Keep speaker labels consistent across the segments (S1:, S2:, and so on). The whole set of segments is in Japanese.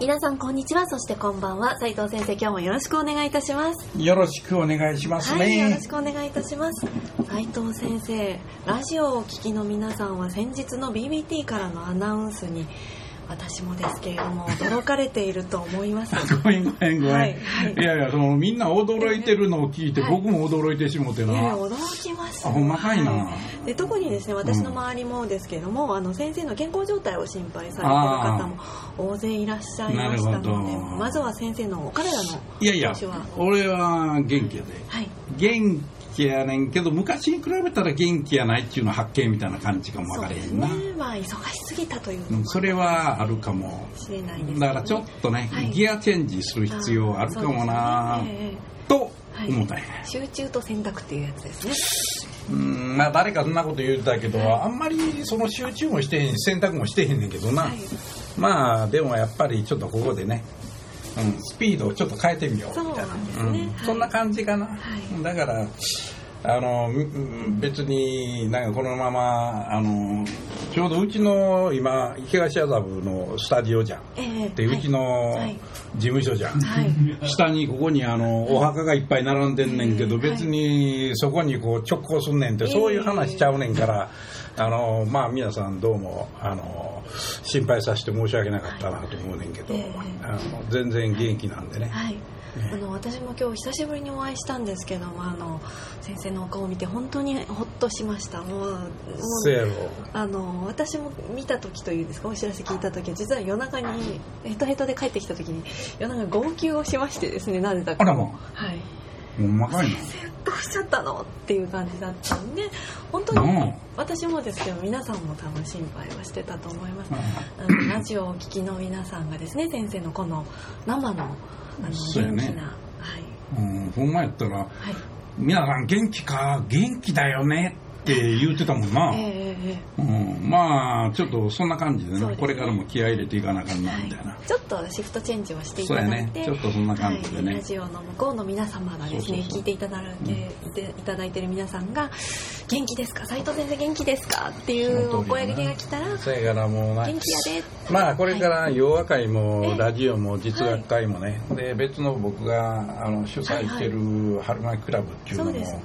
S1: 皆さんこんにちは。そしてこんばんは。斉藤先生今日もよろしくお願いいたします。
S2: よろしくお願いしますね、
S1: はい、よろしくお願いいたします。斉藤先生ラジオをお聞きの皆さんは先日の BBT からのアナウンスに私もですけれども 驚かれていると思います。
S2: ごめんごめんごめん、はいはい、いやいやそのみんな驚いてるのを聞いて、僕も驚いてしもてな、い
S1: や驚きました、
S2: あほんまかいな、はい、
S1: で特にですね私の周りもですけれども、うん、あの先生の健康状態を心配されてる方も大勢いらっしゃいましたのでまずは先生のお体の
S2: いやいや俺は元気で、はい、元気やねんけど昔に比べたら元気やないっていうの発見みたいな感じかも分かれへんな、ね、
S1: まあ忙しすぎたという
S2: うん、それはあるかもしれないです、ね、だからちょっとね、はい、ギアチェンジする必要あるかもな、ね、と思ったんや、
S1: はい、集中と選択っていうやつですね。
S2: うんまあ誰かそんなこと言うたけど、はい、あんまりその集中もしてへん選択もしてへんねんけどな、はい、まあでもやっぱりちょっとここでねうん、スピードをちょっと変えてみよう。みたいなそ,、ね。うん、そんな感じかな、はい、だからあの別になんかこのままあのちょうどうちの今東麻布のスタジオじゃん、えー、でうちの事務所じゃん、はい、下にここにあのお墓がいっぱい並んでんねんけど、別にそこにこう直行すんねんってそういう話しちゃうねんから、あのまあ皆さんどうもあの心配させて申し訳なかったなと思うねんけど、あの全然元気なんでね。はい。
S1: あの私も今日久しぶりにお会いしたんですけどもあの先生のお顔を見て本当にほっとしました。もうもうあの私も見た時というんですかお知らせ聞いた時は実は夜中にヘトヘトで帰ってきた時に夜中号泣をしましてですねなぜだか。
S2: あらも
S1: はい
S2: もうまかい
S1: 先生どうしちゃったの？っていう感じだったんで本当に私もですけど皆さんも多分心配はしてたと思います、あのラジオをお聞きの皆さんがですね先生のこの生のあの元気な、はい。
S2: うん、ほんまやったら、はい、皆さん元気か？元気だよね？って言ってたもんな、えー、うん、まあちょっとそんな感じでね、ね、これからも気合い入れていかなあかんなみたいな、はい、
S1: ちょっとシフトチェンジをしていただいて、
S2: ね、ちょっとそんな感じでね、
S1: はい、ラジオの向こうの皆様がですね聞いていただけ、うん、いただいてる皆さんが「元気ですか？斉藤先生元気ですか?」っていうお声掛けが来たら
S2: そやからもう元
S1: 気やで
S2: まあこれから洋和会もラジオも実学会もね、で別の僕があの主催してる春巻クラブっていうのも、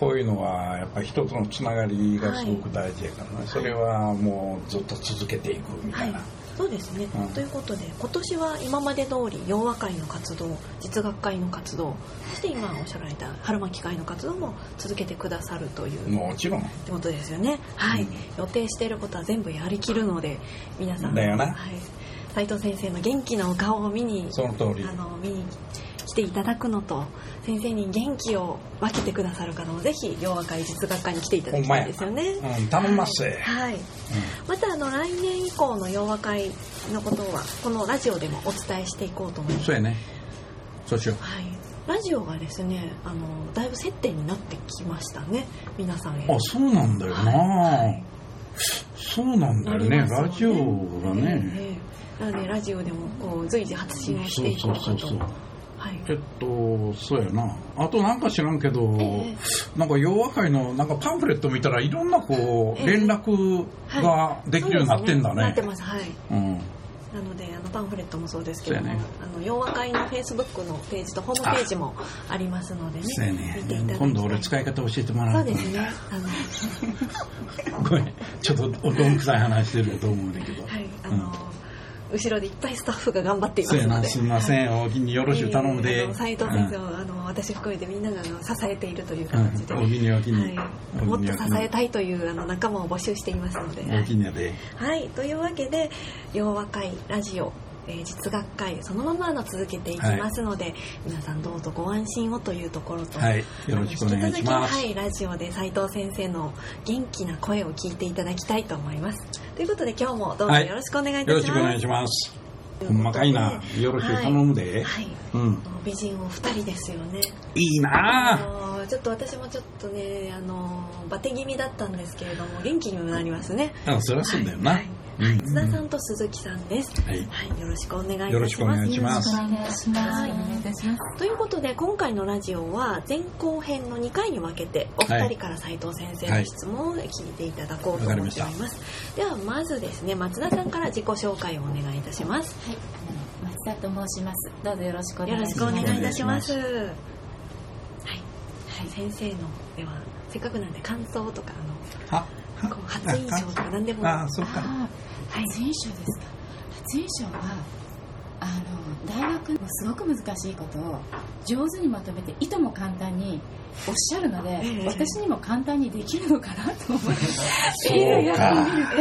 S2: こういうのはやっぱり一つのつながりがすごく大事やからね、はい、それはもうずっと続けていくみたいな。はい。
S1: そうですね、うん、ということで今年は今まで通り洋和会の活動実学会の活動そして今おっしゃられた春巻会の活動も続けてくださるという
S2: もちろん。っ
S1: てことですよね。はい、うん、予定していることは全部やりきるので皆さん。
S2: だよな、はい、
S1: 斉藤先生の元気なお顔を見に
S2: その通り。
S1: あの見に来ていただくのと先生に元気を分けてくださる方もぜひ洋和会実学科に来ていただきたいですよね。
S2: うん、頼みます、はい、
S1: はい、うん、またあの来年以降の洋和会のことはこのラジオでもお伝えしていこうと思います。
S2: そうやね。そうしよう。
S1: はい。ラジオがですねあのだいぶ接点になってきましたね。皆さん
S2: へあそうなんだよな、はい、そうなんだよね、ね、ラジオがね、え
S1: ー、なのでラジオでもこう随時発信をしていこうかと
S2: えっとそうやな。あとなんか知らんけど、えー、なんか洋和会のなんかパンフレット見たらいろんなこう、連絡ができるようになってんだね、
S1: なってます。はい、うん、なのであのパンフレットもそうですけども、ね、あの洋和会のフェイスブックのページとホームページもありますのでね
S2: ね。見ていただ今度俺使い方教えてもら
S1: うそうですね。
S2: あの ごめん。ちょっとおどんくさい話してると思うんだけど。
S1: はい。あの、うん後ろでいっぱいスタッフが頑張っていますの
S2: で。すみません、はい、お気によろしく頼むで。
S1: 斉藤先生を、あの私含めてみんながあの支えているという形で、
S2: うん、お気にお気に、
S1: はい、もっと支えたいというあの仲間を募集していますので。
S2: お気にやで。
S1: はい。というわけで洋和会ラジオえー、実学会そのままの続けていきますので、はい、皆さんどうぞご安心をというところと、
S2: はい、よろしくお願いします。
S1: はい、ラジオで斉藤先生の元気な声を聞いていただきたいと思います。ということで今日もどうぞよろしくお願いいたします。よろしくお願いします。
S2: ほんまかいな。よろしく頼むで。
S1: はい。うん、美人お二人ですよね。
S2: いいな
S1: ちょっと私もちょっとね、あの、バテ気味だったんですけれども、元気にもなりますね。
S2: あ、そりゃそうだよな。はい
S1: はい、津田さんと鈴木さんです。はい、はい、よろしくお願いいたします。よろしくお願いします。
S3: お願いします。お願いいたします。
S1: ということで、今回のラジオは前後編の2回に分けて、お二人から斉藤先生の質問を聞いていただこうと思っております。では、まずですね、松田さんから自己紹介をお願いいたします。はい、
S4: 松田と申します。どうぞよろしくお願いします。
S1: よろしくお願いいたします。はい、はい、先生のではせっかくなんで感想とかあの。こう初印象とか何でも。
S2: あそうか。
S4: 初印象ですか。初印象はあの大学のすごく難しいことを上手にまとめていとも簡単におっしゃるので、えー、私にも簡単にできるのかなと思ってやってみると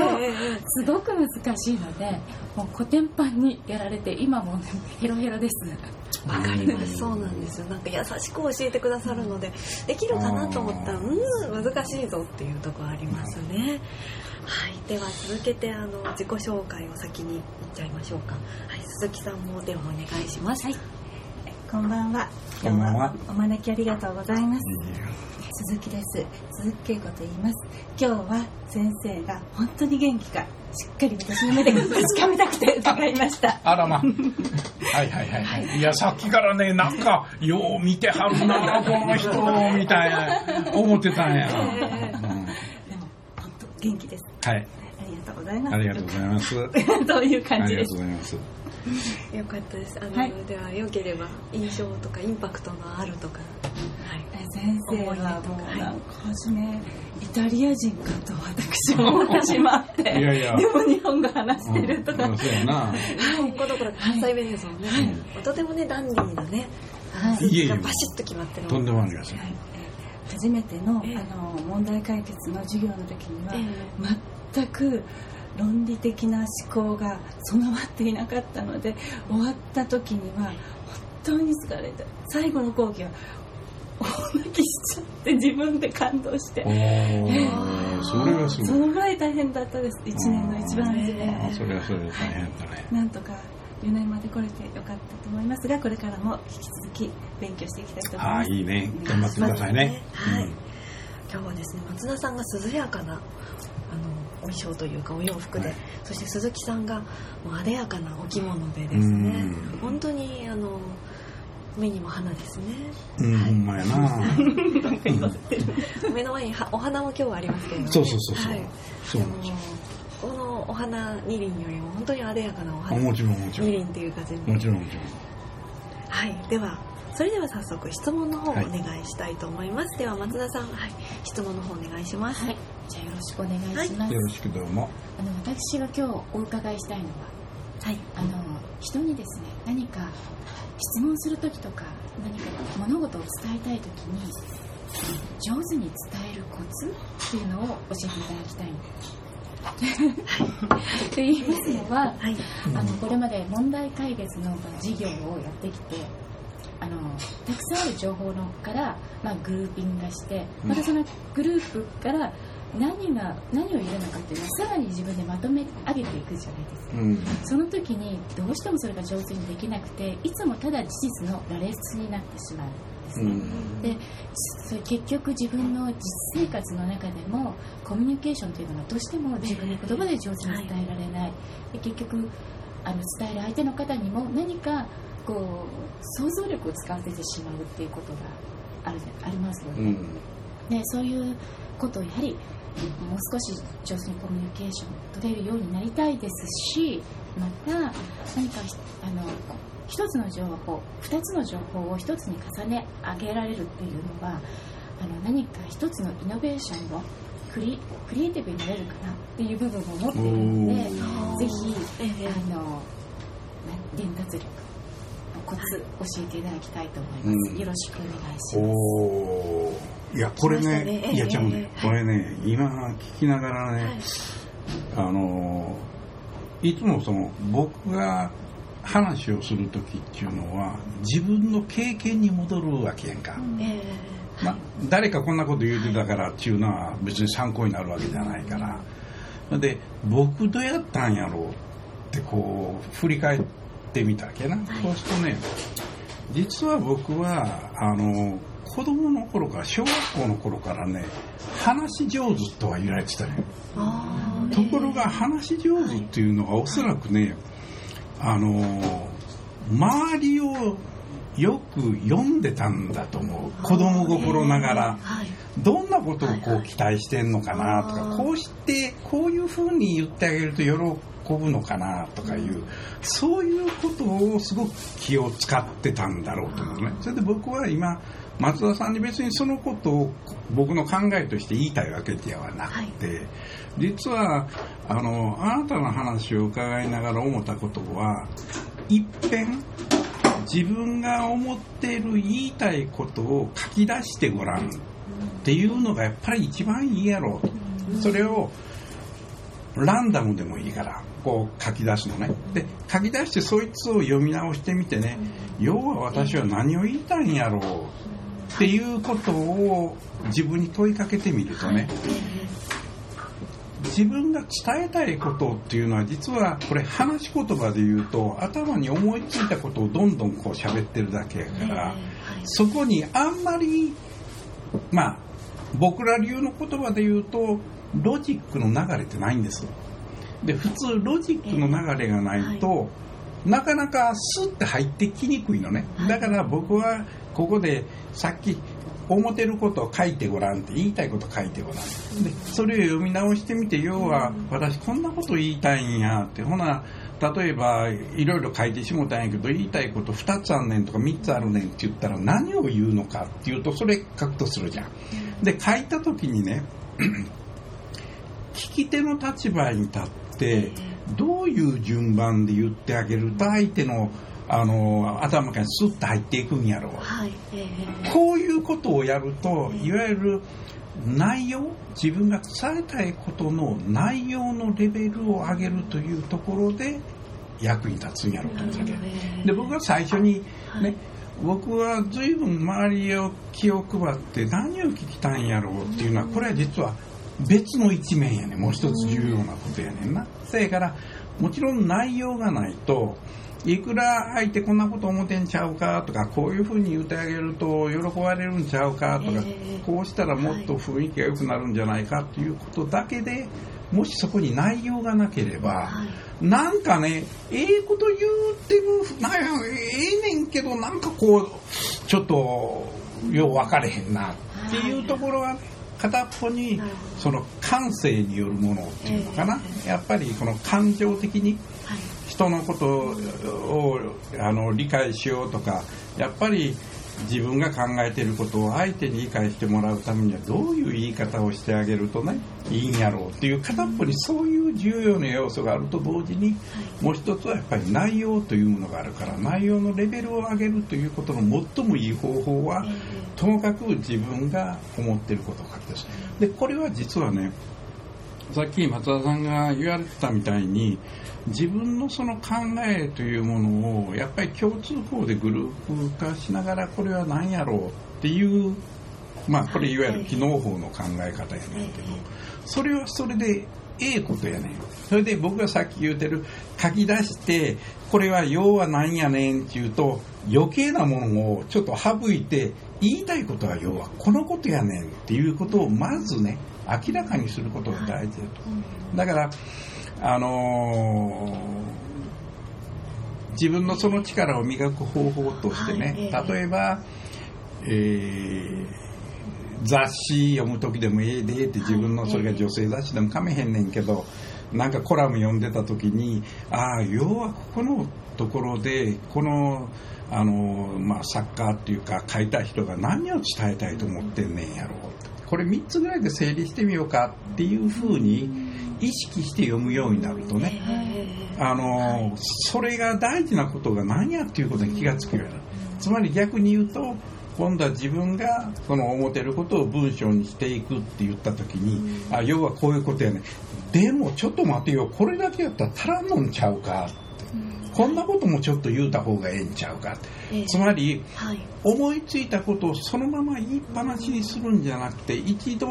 S4: すごく難しいのでもうコテンパンにやられて今もヘロヘロです
S1: わかります。そうなんですよ。なんか優しく教えてくださるのでできるかなと思ったらうん。難しいぞっていうところありますね。はい。では続けてあの自己紹介を先に言っちゃいましょうか。はい。鈴木さんもではお願いします。はい。
S5: こんばんは。
S2: こんばんは。
S5: お招きありがとうございます鈴木です。鈴木恵子と言います。今日は先生が本当に元気かしっかり私の目で確かめたくて伺いました。
S2: あらまはいはいはい、はい、い。やさっきからねなんかよう見てはるなこの人みたいな思ってたんや、えー、でも本
S5: 当元気です。
S2: はい。あ
S5: りがとうございます。
S2: ありがとうございます。
S5: そういう感じです。
S2: ありがとうございます
S1: よかったです。あの、はい、ではよければ印象とかインパクトのあるとか、
S5: はい、先生はもうなんか初め、イタリア人かと私は思ってしまっていやいや。でも日本語話してるとか、うん、そうやな。は
S1: い。この頃関西弁ですもんね、はい、とてもねダンディーなねはい、いえいえ。バシッと決まってる。
S2: とんでもありません、はい。
S5: 初めての,、あの問題解決の授業の時には、全く論理的な思考が備わっていなかったので終わった時には本当に疲れた。最後の講義は大泣きしちゃって自分で感動して、
S2: えー、それはすごい。
S5: そのぐらい大変だったです。1年の一番初
S2: めそれはそれで大変だね、はい、
S5: なんとか4年まで来れてよかったと思います。がこれからも引き続き勉強していきたいと思います。
S2: ああいいね。頑張ってくださいね、
S1: はい、今日はですね松田さんが涼やかなあのお衣装というかお洋服で、はい、そして鈴木さんがもうあでやかなお着物でですね本当にあの目にも花ですね。
S2: うん、はい、ほんまやな。
S1: 目の前にお花も今日はありますけれども、
S2: ね、そうそうそうそう。はい、そう
S1: このお花二輪よりも本当にあでやかなお花。
S2: もちろんもちろん。
S1: 二輪っていう感じ
S2: もちろんもちろん。
S1: はい、ではそれでは早速質問の方をお願いしたいと思います。はい、では松田さん、はい、質問の方お願いします。はい、
S4: じゃあよろしくお願いします。はい、
S2: よろしくどうも。
S4: あの私が今日お伺いしたいのは、はい、あの人にですね何か質問する時とか何か物事を伝えたい時に上手に伝えるコツっていうのを教えていただきたい。と言いますのは、はい、あのこれまで問題解決の事業をやってきてあのたくさんある情報のから、まあ、グルーピングしてまたそのグループから何が何を入れるのかっていうのをさらに自分でまとめ上げていくじゃないですか、うん、その時にどうしてもそれが上手にできなくていつもただ事実の羅列になってしまうんですね、うん、でそれ結局自分の実生活の中でもコミュニケーションというのがどうしても自分の言葉で上手に伝えられない、で結局あの伝える相手の方にも何かこう想像力を使わせてしまうっていうことがあるありますので、うん、でそういうことをやはりもう少し上手にコミュニケーション取れるようになりたいですしまた何かあの一つの情報二つの情報を一つに重ね上げられるっていうのはあの何か一つのイノベーションをクリクリエイティブになれるかなっていう部分を持っているのでぜひ、あの伝達力コツ教えていただきたいと思います、よろしくお願いします
S2: いやこれね、ね、いやちゃうね、これね今聞きながらね、はい、あのいつもその僕が話をする時っていうのは自分の経験に戻るわけやんか、まあ、誰かこんなこと言うてたからっていうのは別に参考になるわけじゃないから。で僕どうやったんやろうってこう振り返ってみたわけな、そうするとね実は僕はあの子供の頃から小学校の頃からね話し上手とは言われてたねところが話し上手っていうのがおそらくねあの周りをよく読んでたんだと思う。子供心ながら、どんなことをこう期待してんのかなとかこうしてこういうふうに言ってあげると喜ぶのかなとかいうそういうことをすごく気を使ってたんだろうと思うね。それで僕は今松田さんに別にそのことを僕の考えとして言いたいわけではなくて、はい、実はあのあなたの話を伺いながら思ったことは一遍自分が思っている言いたいことを書き出してごらんっていうのがやっぱり一番いいやろうと。それをランダムでもいいからこう書き出すのね。で書き出してそいつを読み直してみてね。要は私は何を言いたいんやろうっていうことを自分に問いかけてみるとね、自分が伝えたいことっていうのは実はこれ話し言葉で言うと頭に思いついたことをどんどんこう喋ってるだけやから、そこにあんまりまあ僕ら流の言葉で言うとロジックの流れってないんですで普通ロジックの流れがないと、なかなかスッて入ってきにくいのね。だから僕はここでさっき思ってることを書いてごらんって言いたいこと書いてごらん。でそれを読み直してみて要は私こんなこと言いたいんやってほな例えばいろいろ書いてしもたんやけど言いたいこと2つあんねんとか3つあるねんって言ったら何を言うのかっていうとそれ書くとするじゃん。で書いた時にね聞き手の立場に立ってどういう順番で言ってあげると相手のあの頭からスッと入っていくんやろう、はいえー、こういうことをやるといわゆる内容自分が伝えたいことの内容のレベルを上げるというところで役に立つんやろうと思うわけ。で僕は最初にね、はい、僕は随分周りを気を配って何を聞きたいんやろうっていうのはこれは実は別の一面やねもう一つ重要なことやねんな。せやからもちろん内容がないといくら相手こんなこと思ってんちゃうかとかこういうふうに言ってあげると喜ばれるんちゃうかとか、こうしたらもっと雰囲気が良くなるんじゃないかということだけでもしそこに内容がなければ、なんかねええこと言うてるなええねんけどなんかこうちょっとよう分かれへんなっていうところはね片っぽにその感性によるものっていうのかな、やっぱりこの感情的に人のことをあの理解しようとかやっぱり自分が考えていることを相手に理解してもらうためにはどういう言い方をしてあげるとねいいんやろうっていう片っぽにそういう重要な要素があると同時にもう一つはやっぱり内容というものがあるから内容のレベルを上げるということの最もいい方法はともかく自分が思っていることを書き出す。でこれは実はねさっき松田さんが言われてたみたいに自分のその考えというものをやっぱり共通項でグループ化しながらこれは何やろうっていうまあこれいわゆる機能法の考え方やねんけどそれはそれでええことやねん。それで僕がさっき言うてる書き出してこれは要は何やねんっていうと余計なものをちょっと省いて言いたいことは要はこのことやねんっていうことをまずね明らかにすることが大事だと。だからあのー、自分のその力を磨く方法としてね、はい、例えば、えー、雑誌読む時でもええでって自分のそれが女性雑誌でもかめへんねんけどなんかコラム読んでた時にああ要はここのところでこのあの、まあ、作家っていうか書いた人が何を伝えたいと思ってんねんやろう。これ3つぐらいで整理してみようかっていうふうに意識して読むようになるとね、あのそれが大事なことが何やっていうことに気がつくようになる。つまり逆に言うと今度は自分がその思ってることを文章にしていくって言った時に、あ要はこういうことやね。でもちょっと待てよ。これだけやったら足らんのんちゃうか。ってこんなこともちょっと言うた方がええんちゃうか、えー、つまり、はい、思いついたことをそのまま言いっぱなしにするんじゃなくて一度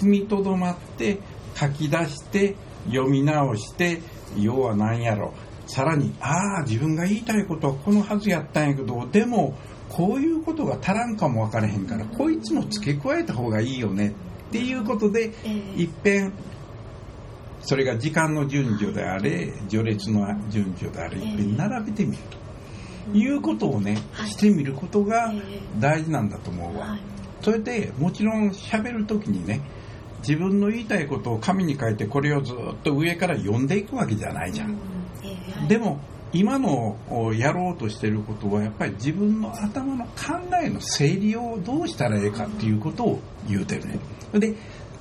S2: 踏みとどまって書き出して読み直して要は何やろさらにああ自分が言いたいことはこのはずやったんやけどでもこういうことが足らんかも分からへんからこいつも付け加えた方がいいよねっていうことで、えー、いっぺんそれが時間の順序であれ序列の順序であれいっぺん並べてみると。いうことをね、してみることが大事なんだと思うわ。それでもちろん喋る時にね自分の言いたいことを紙に書いてこれをずっと上から読んでいくわけじゃないじゃん。でも今のやろうとしてることはやっぱり自分の頭の考えの整理をどうしたらええかっていうことを言うてるね。で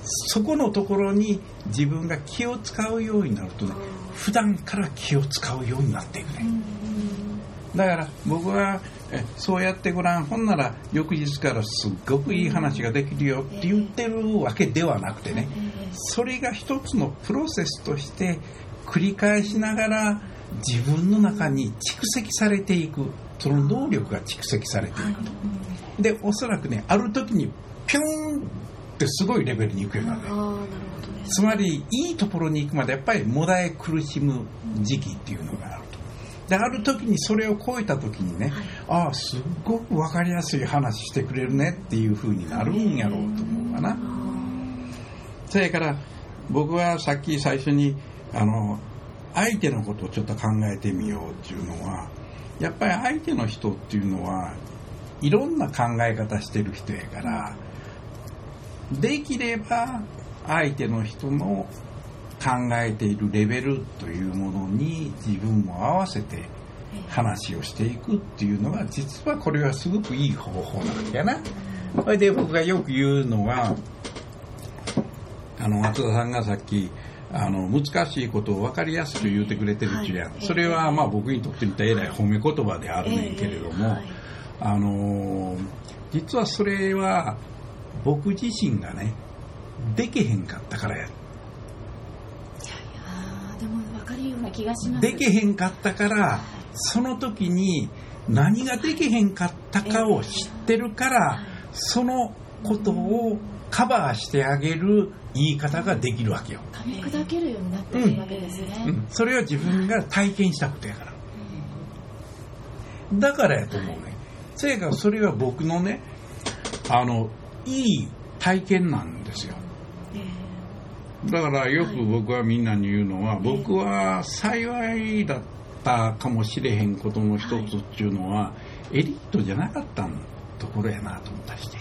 S2: そこのところに自分が気を使うようになるとね普段から気を使うようになっていくね。だから僕はえそうやってごらん。ほんなら翌日からすっごくいい話ができるよって言ってるわけではなくてね。それが一つのプロセスとして繰り返しながら自分の中に蓄積されていく。その能力が蓄積されていく。とでおそらくねある時にピューンってすごいレベルに行くようになるつまりいいところに行くまでやっぱりもだえ苦しむ時期っていうのがある。とである時にそれを超えた時にね、はい、ああすっごく分かりやすい話してくれるねっていうふうになるんやろうと思うかな。それから僕はさっき最初にあの相手のことをちょっと考えてみようっていうのはやっぱり相手の人っていうのはいろんな考え方してる人やからできれば相手の人の考えているレベルというものに自分も合わせて話をしていくっていうのが実はこれはすごくいい方法なんだよな。それで僕がよく言うのはあの松田さんがさっきあの難しいことを分かりやすく言うてくれてるっうやん、はい、それはまあ僕にとってみたらえらい褒め言葉であるねんけれども、はい、あの実はそれは僕自身がねできへんかったからや
S4: 気がします。
S2: できへんかったからその時に何ができへんかったかを知ってるから、そのことをカバーしてあげる言い方ができるわけよ。
S4: 噛み砕けるようになってるわけですね、うん、
S2: それは自分が体験したことやから、だからやと思うね。せやからそれは僕のねあのいい体験なんですよだからよく僕はみんなに言うのは、僕は幸いだったかもしれへんことの一つっていうのは、エリートじゃなかったところやなと思ったりして。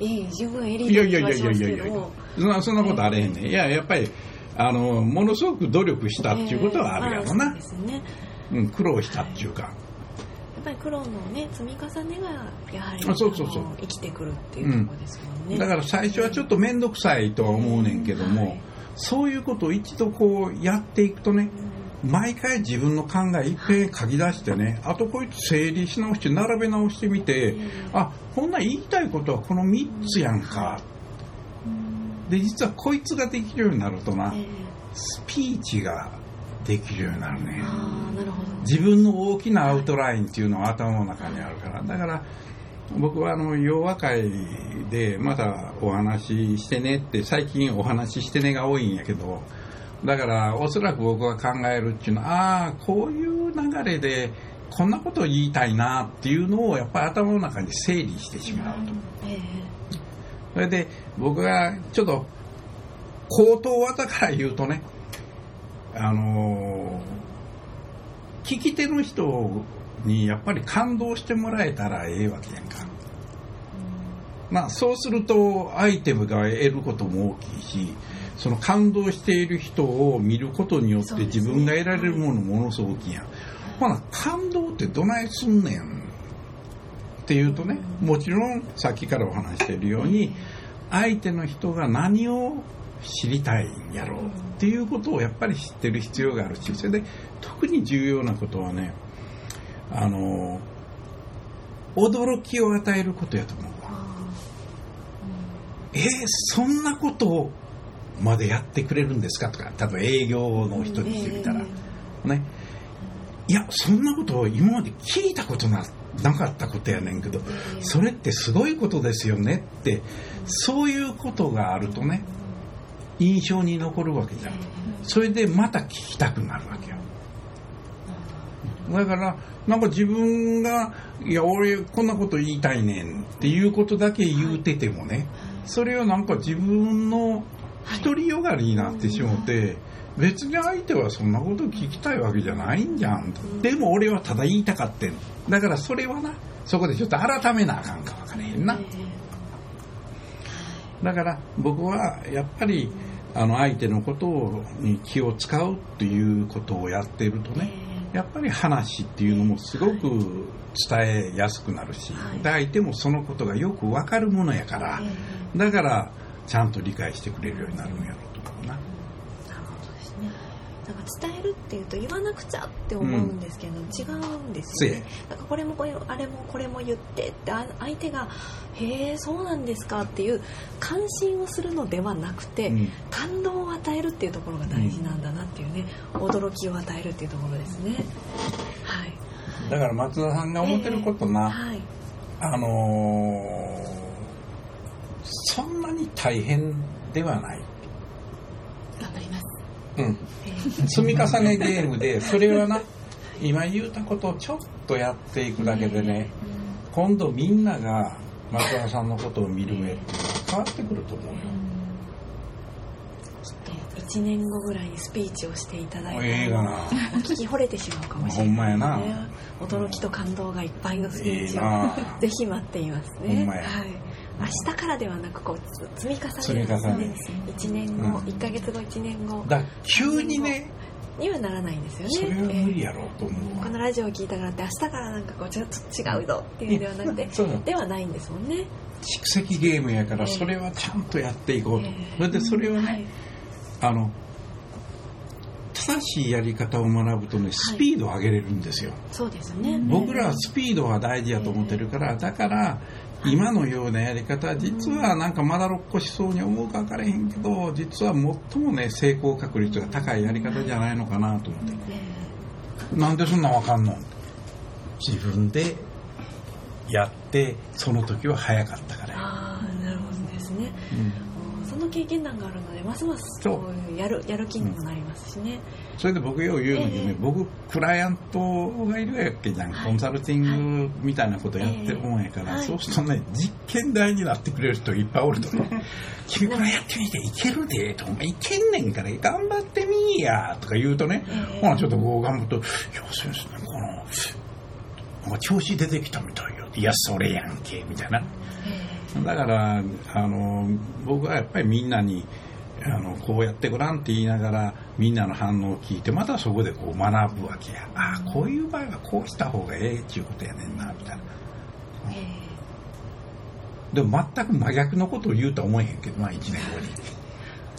S1: ええ、自分エリートいやいやいやいやいや。いや
S2: そんなそんなことあれへんね、いややっぱりあのものすごく努力したっていうことはあるやろな、うん、苦労したっていうか。
S1: ぱり苦労のね積み重ねがやはりそうそうそう。生きてくるっていうところですもんね、うん、
S2: だから最初はちょっと面倒くさいとは思うねんけども、はい、そういうことを一度こうやっていくとね、毎回自分の考えいっぺん書き出してね、あとこいつ整理し直して並べ直してみて、あこんな言いたいことはこの3つやんか、で実はこいつができるようになるとな、スピーチができるようになるね。自分の大きなアウトラインっていうのは頭の中にあるから。だから僕はあの洋和会でまたお話ししてねって最近お話ししてねが多いんやけどだからおそらく僕が考えるっていうのはああこういう流れでこんなことを言いたいなっていうのをやっぱり頭の中に整理してしまうと。それで僕がちょっと口頭技から言うとねあの聞き手の人にやっぱり感動してもらえたらええわけやんか。まあ、そうするとアイテムが得ることも大きいしその感動している人を見ることによって自分が得られるものものすごく大きいやん。ほな感動ってどないすんねんっていうとねもちろんさっきからお話しているように相手の人が何を知りたいんやろうっていうことをやっぱり知ってる必要があるしそれで特に重要なことはねあの驚きを与えることやと思うわ。えー、そんなことまでやってくれるんですかとか。多分営業の人にしてみたら、ね。いやそんなことを今まで聞いたことななかったことやねんけどそれってすごいことですよねってそういうことがあるとね印象に残るわけじゃん。それでまた聞きたくなるわけよだからなんか自分がいや俺こんなこと言いたいねんっていうことだけ言うててもねそれはなんか自分の独りよがりになってしもて別に相手はそんなこと聞きたいわけじゃないんじゃんでも俺はただ言いたかってん。だからそれはなそこでちょっと改めなあかんか分からへんな。だから僕はやっぱりあの相手のことに気を使うっていうことをやってるとねやっぱり話っていうのもすごく伝えやすくなるし、で相手もそのことがよく分かるものやから、だからちゃんと理解してくれるようになるんやろ。うと思うな。
S1: なるほどですね。なんか伝えるっていうと言わなくちゃって思うんですけど、違うんですよね。なんかこれもこれあれもこれも言ってってあ相手がへえそうなんですかっていう関心をするのではなくて、
S2: うん
S1: 感動を与えるっていうところが大事なんだなっていうね、驚きを与えるっていうところですね。はい。
S2: だから松田さんが思ってることな、
S1: はい。
S2: あのーそんなに大変ではない。
S4: 頑張ります
S2: うん。積み重ねゲームで、それはな、今言うたことをちょっとやっていくだけでね、今度みんなが松田さんのことを見る目って変わってくると思うよ。
S1: 1年後ぐらいにスピーチをしていただいて、
S2: ええがな。
S1: お聞き惚れてしまうかもしれない、
S2: ほんまやな
S1: 驚きと感動がいっぱいのスピーチを、
S2: いいな
S1: ぜひ待っていますね。はい。明日からではなくこうつ積み重ね
S2: 積み重ね。
S1: 1年後、
S2: うん。
S1: 1ヶ月後1年後。
S2: だ急にね、
S1: にはならないんですよね。
S2: それは無理やろうと思うわ。
S1: このラジオを聞いたからって明日からなんかこうちょっと違うぞっていうんで はなくてではないんですもんね。
S2: 蓄積ゲームやから
S1: ええ。
S2: それはちゃんとやっていこうと、
S1: ええ。
S2: それでそれをね、
S1: はい。
S2: あの正しいやり方を学ぶとねスピードを上げれるんですよ、
S1: そうですね。
S2: 僕らはスピードが大事やと思ってるからだから今のようなやり方は実はなんかまだろっこしそうに思うか分からへんけど実は最もね成功確率が高いやり方じゃないのかなと思って。
S1: え
S2: なんでそんな分かんの？自分でやってその時は早かったか
S1: え
S2: ら、
S1: ああなるほどですね。
S2: うん
S1: その経験談があるのでますますやるやる気にもなりますしね。
S2: それで僕よう言うのにね、
S1: ええ。
S2: 僕クライアントがいるやっけじゃん、
S1: はい。
S2: コンサルティングみたいなことやってるもんやから、
S1: ええ。はい
S2: そうするとね実験台になってくれる人いっぱいおるとね「君これやってみていけるで」とか「いけんねんから頑張ってみーや」とか言うとね、
S1: ええ。
S2: ほなちょっとこう頑張ると「いや先生ねこのなんか調子出てきたみたいよ」いやそれやんけ」みたいな。だからあの僕はやっぱりみんなにあのこうやってごらんって言いながらみんなの反応を聞いてまたそこでこう学ぶわけや。ああこういう場合はこうした方がええっちゅうことやねんなみたいな。
S1: ええ。
S2: でも全く真逆のことを言うとは思えへんけどな1年後に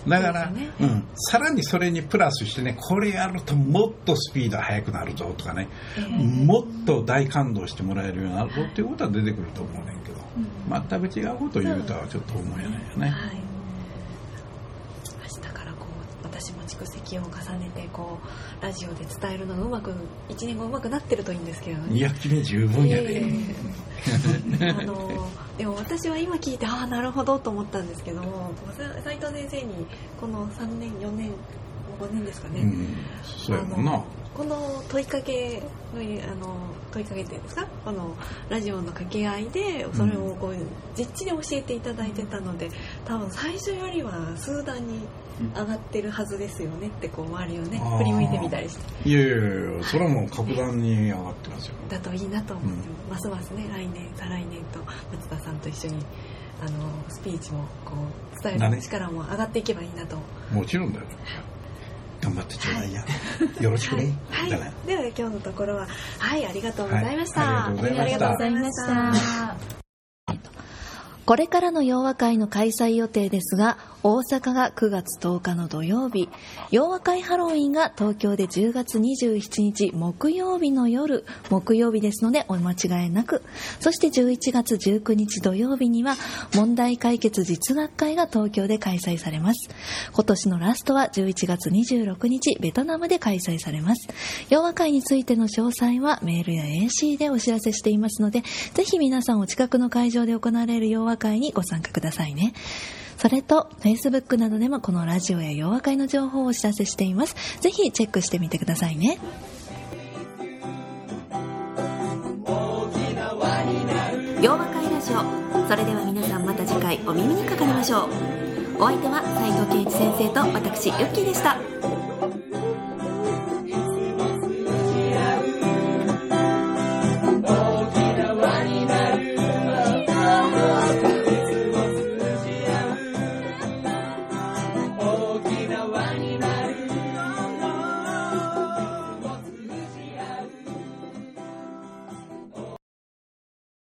S2: だから
S1: ね。
S2: うん、さらにそれにプラスしてねこれやるともっとスピード速くなるぞとかね、もっと大感動してもらえるようになるぞっていうことは出てくると思うねんけど、全く違うことを言うとはちょっと思えないよね、
S1: はい。明日からこう私も蓄積を重ねてこうラジオで伝えるのがうまく1年後うまくなってるといいんですけどね。
S2: いや君十分やで、
S1: ええ。あのでも私は今聞いてああなるほどと思ったんですけども斉藤先生にこの3年4年5年ですかね、
S2: うんそうやもんな。
S1: あのこの問いかけのあの問いかけっていうんですか？このラジオの掛け合いでそれをこう実地で教えていただいてたので多分最初よりは数段に上がってるはずですよねってこう周りをね振り向いてみたりして。
S2: いやいやいやそれはもう格段に上がってますよ。
S1: だといいなと思って、ますますね来年再来年と松田さんと一緒にあのスピーチもこう伝える力も上がっていけばいいなと。
S2: もちろんだよ。頑張ってちょうだいや、よろしくね、
S1: はい、では今日のところははいありがとうございました、
S2: はいありがとうございました。
S3: これからの洋和会の開催予定ですが、大阪が9月10日の土曜日、洋和会ハロウィンが東京で10月27日木曜日の夜、木曜日ですのでお間違いなく、そして11月19日土曜日には問題解決実学会が東京で開催されます。今年のラストは11月26日ベトナムで開催されます。洋和会についての詳細はメールや AC でお知らせしていますので、ぜひ皆さんお近くの会場で行われる洋和会にご参加くださいね。それと、Facebook などでもこのラジオや洋和会の情報をお知らせしています。ぜひチェックしてみてくださいね。洋和会ラジオ。それでは皆さんまた次回お耳にかかりましょう。お相手は斉藤健一先生と私、ゆっきーでした。